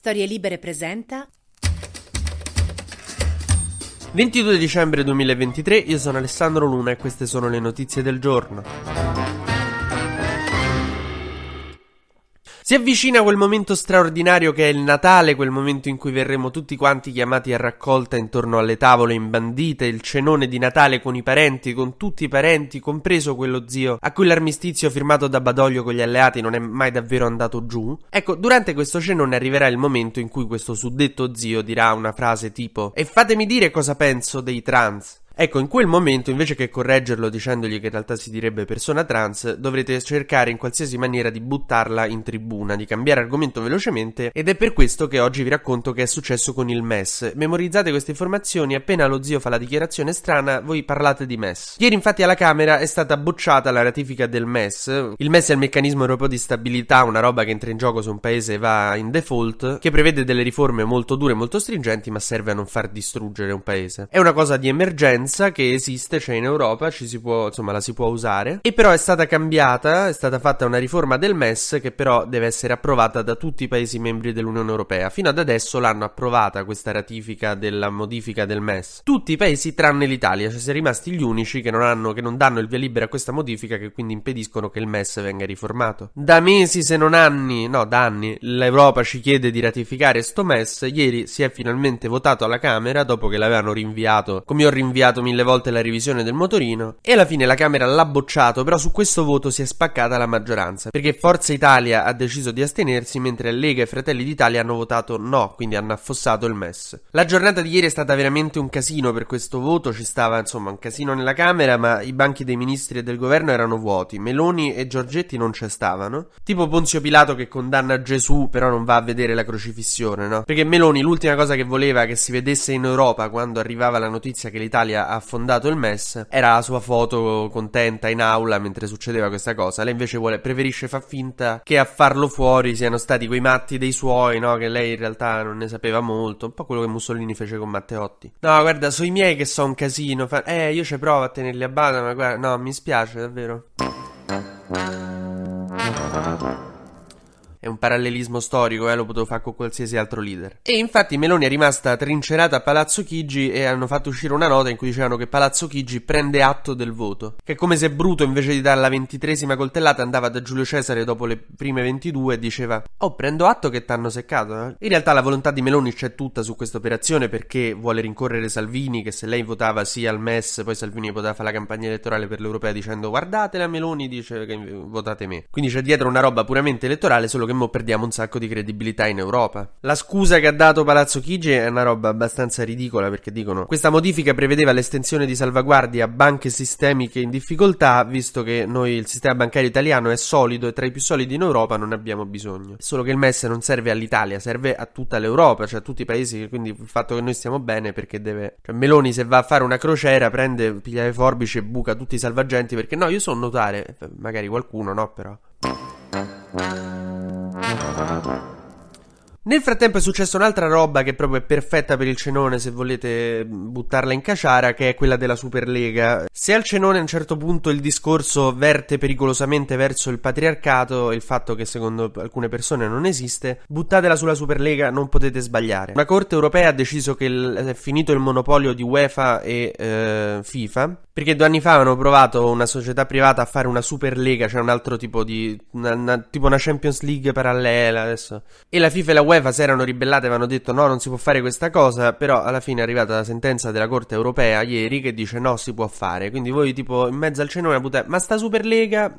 Storie Libere presenta 22 dicembre 2023, io sono Alessandro Luna e queste sono le notizie del giorno. Si avvicina quel momento straordinario che è il Natale, quel momento in cui verremo tutti quanti chiamati a raccolta intorno alle tavole imbandite, il cenone di Natale con i parenti, con tutti i parenti, compreso quello zio a cui l'armistizio firmato da Badoglio con gli alleati non è mai davvero andato giù. Ecco, durante questo cenone arriverà il momento in cui questo suddetto zio dirà una frase tipo E fatemi dire cosa penso dei trans. Ecco, in quel momento, invece che correggerlo dicendogli che in realtà si direbbe persona trans, dovrete cercare in qualsiasi maniera di buttarla in tribuna, di cambiare argomento velocemente, ed è per questo che oggi vi racconto che è successo con il MES. Memorizzate queste informazioni, appena lo zio fa la dichiarazione strana, voi parlate di MES. Ieri infatti alla Camera è stata bocciata la ratifica del MES. Il MES è il meccanismo europeo di stabilità, una roba che entra in gioco se un paese va in default, che prevede delle riforme molto dure e molto stringenti, ma serve a non far distruggere un paese. È una cosa di emergenza licenza che esiste, cioè in Europa, ci si può, insomma, la si può usare. E però è stata cambiata, è stata fatta una riforma del MES che però deve essere approvata da tutti i paesi membri dell'Unione Europea. Fino ad adesso l'hanno approvata questa ratifica della modifica del MES. Tutti i paesi tranne l'Italia, cioè si è rimasti gli unici che non, hanno, che non danno il via libera a questa modifica che quindi impediscono che il MES venga riformato. Da mesi, se non anni, no, da anni, l'Europa ci chiede di ratificare sto MES. Ieri si è finalmente votato alla Camera dopo che l'avevano rinviato, come ho rinviato rinviato mille volte la revisione del motorino e alla fine la Camera l'ha bocciato, però su questo voto si è spaccata la maggioranza, perché Forza Italia ha deciso di astenersi mentre Lega e Fratelli d'Italia hanno votato no, quindi hanno affossato il MES. La giornata di ieri è stata veramente un casino per questo voto, ci stava insomma un casino nella Camera, ma i banchi dei ministri e del governo erano vuoti, Meloni e Giorgetti non ci stavano, tipo Ponzio Pilato che condanna Gesù però non va a vedere la crocifissione, no? Perché Meloni l'ultima cosa che voleva che si vedesse in Europa quando arrivava la notizia che l'Italia ha fondato il MES, era la sua foto contenta in aula mentre succedeva questa cosa. Lei invece vuole, preferisce far finta che a farlo fuori siano stati quei matti dei suoi, no? Che lei in realtà non ne sapeva molto. Un po' quello che Mussolini fece con Matteotti. No, guarda, so i miei che so un casino. Fa... Eh, io ci provo a tenerli a bada, ma guarda, no, mi spiace davvero. È un parallelismo storico, eh, lo potevo fare con qualsiasi altro leader. E infatti Meloni è rimasta trincerata a Palazzo Chigi e hanno fatto uscire una nota in cui dicevano che Palazzo Chigi prende atto del voto. Che è come se Bruto invece di dare la ventitresima coltellata andava da Giulio Cesare dopo le prime 22 e diceva Oh, prendo atto che t'hanno seccato. Eh? In realtà la volontà di Meloni c'è tutta su questa operazione perché vuole rincorrere Salvini che se lei votava sì al MES poi Salvini poteva fare la campagna elettorale per l'Europea dicendo guardate la Meloni dice che votate me. Quindi c'è dietro una roba puramente elettorale solo che che mo perdiamo un sacco di credibilità in Europa. La scusa che ha dato Palazzo Chigi è una roba abbastanza ridicola perché dicono questa modifica prevedeva l'estensione di salvaguardie a banche sistemiche in difficoltà, visto che noi il sistema bancario italiano è solido e tra i più solidi in Europa non abbiamo bisogno. Solo che il MES non serve all'Italia, serve a tutta l'Europa, cioè a tutti i paesi, quindi il fatto che noi stiamo bene perché deve... Cioè Meloni se va a fare una crociera prende, piglia le forbici e buca tutti i salvagenti perché no, io so notare, magari qualcuno no però. Uh-huh. Nel frattempo è successa un'altra roba che proprio è perfetta per il cenone se volete buttarla in caciara, che è quella della Superlega. Se al cenone a un certo punto il discorso verte pericolosamente verso il patriarcato il fatto che secondo alcune persone non esiste, buttatela sulla Superlega, non potete sbagliare. La Corte europea ha deciso che è finito il monopolio di UEFA e eh, FIFA, perché due anni fa avevano provato una società privata a fare una Superlega, cioè un altro tipo di... Una, una, tipo una Champions League parallela adesso. E la FIFA e la UEFA si erano ribellate e avevano detto no, non si può fare questa cosa, però alla fine è arrivata la sentenza della Corte Europea ieri che dice no, si può fare. Quindi voi tipo in mezzo al cenone buttate, ma sta Superlega...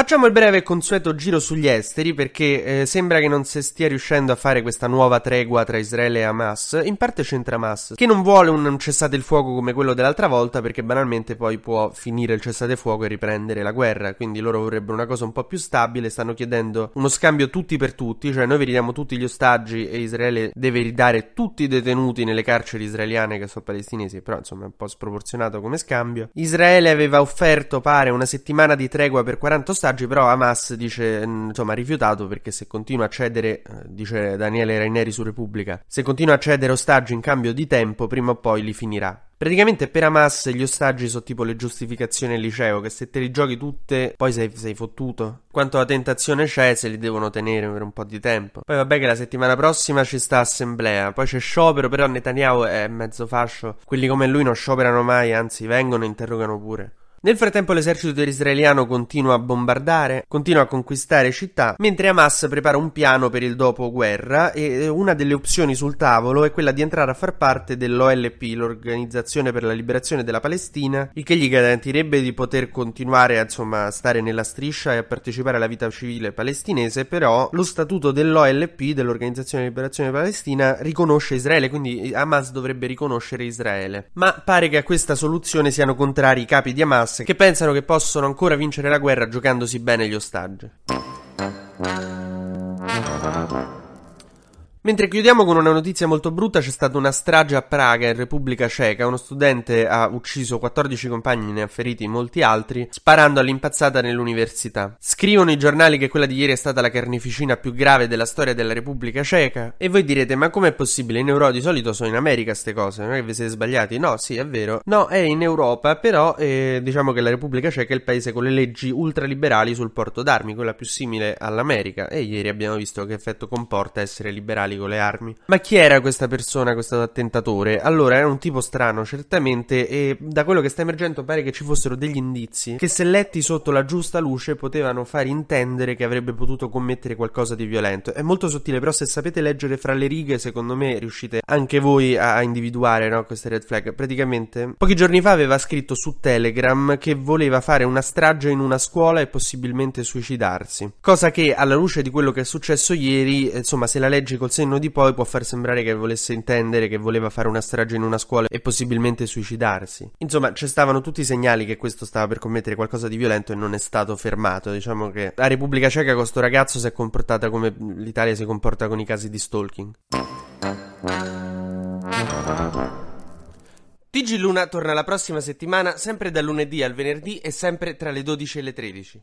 Facciamo il breve e consueto giro sugli esteri perché eh, sembra che non si stia riuscendo a fare questa nuova tregua tra Israele e Hamas. In parte c'entra Hamas, che non vuole un, cessate il fuoco come quello dell'altra volta perché banalmente poi può finire il cessate il fuoco e riprendere la guerra. Quindi loro vorrebbero una cosa un po' più stabile, stanno chiedendo uno scambio tutti per tutti, cioè noi vi ridiamo tutti gli ostaggi e Israele deve ridare tutti i detenuti nelle carceri israeliane che sono palestinesi, però insomma è un po' sproporzionato come scambio. Israele aveva offerto, pare, una settimana di tregua per 40 ostaggi ostaggi, però Hamas dice, mm, insomma, ha rifiutato perché se continua a cedere, eh, dice Daniele Raineri su Repubblica, se continua a cedere ostaggi in cambio di tempo, prima o poi li finirà. Praticamente per Hamas gli ostaggi sono tipo le giustificazioni al liceo, che se te li giochi tutte poi sei, sei fottuto. Quanto la tentazione c'è, se li devono tenere per un po' di tempo. Poi vabbè che la settimana prossima ci sta assemblea, poi c'è sciopero, però Netanyahu è mezzo fascio. Quelli come lui non scioperano mai, anzi vengono e interrogano pure. Nel frattempo l'esercito israeliano continua a bombardare, continua a conquistare città, mentre Hamas prepara un piano per il dopoguerra e una delle opzioni sul tavolo è quella di entrare a far parte dell'OLP, l'Organizzazione per la Liberazione della Palestina, il che gli garantirebbe di poter continuare a stare nella striscia e a partecipare alla vita civile palestinese, però lo statuto dell'OLP, dell'Organizzazione di Liberazione della Palestina, riconosce Israele, quindi Hamas dovrebbe riconoscere Israele. Ma pare che a questa soluzione siano contrari i capi di Hamas Hamas che pensano che possono ancora vincere la guerra giocandosi bene gli ostaggi. Mentre chiudiamo con una notizia molto brutta, c'è stata una strage a Praga, in Repubblica Ceca. Uno studente ha ucciso 14 compagni, ne ha feriti molti altri, sparando all'impazzata nell'università. Scrivono i giornali che quella di ieri è stata la carneficina più grave della storia della Repubblica Ceca. E voi direte, ma com'è possibile? In Europa di solito sono in America queste cose, non è che vi siete sbagliati? No, sì, è vero. No, è in Europa, però eh, diciamo che la Repubblica Ceca è il paese con le leggi ultraliberali sul porto d'armi, quella più simile all'America. E ieri abbiamo visto che effetto comporta essere liberali con le armi. Ma chi era questa persona, questo attentatore? Allora, era un tipo strano, certamente, e da quello che sta emergendo pare che ci fossero degli indizi che se letti sotto la giusta luce potevano far intendere che avrebbe potuto commettere qualcosa di violento. È molto sottile, però se sapete leggere fra le righe, secondo me riuscite anche voi a individuare no, queste red flag. Praticamente, pochi giorni fa aveva scritto su Telegram che voleva fare una strage in una scuola e possibilmente suicidarsi. Cosa che, alla luce di quello che è successo ieri, insomma, se la leggi col senno di poi può far sembrare che volesse intendere che voleva fare una strage in una scuola e possibilmente suicidarsi. Insomma, ci stavano tutti i segnali che questo stava per commettere qualcosa di violento e non è stato fermato. Diciamo che la Repubblica Ceca con sto ragazzo si è comportata come l'Italia si comporta con i casi di stalking. TG Luna torna la prossima settimana, sempre dal lunedì al venerdì e sempre tra le 12 e le 13.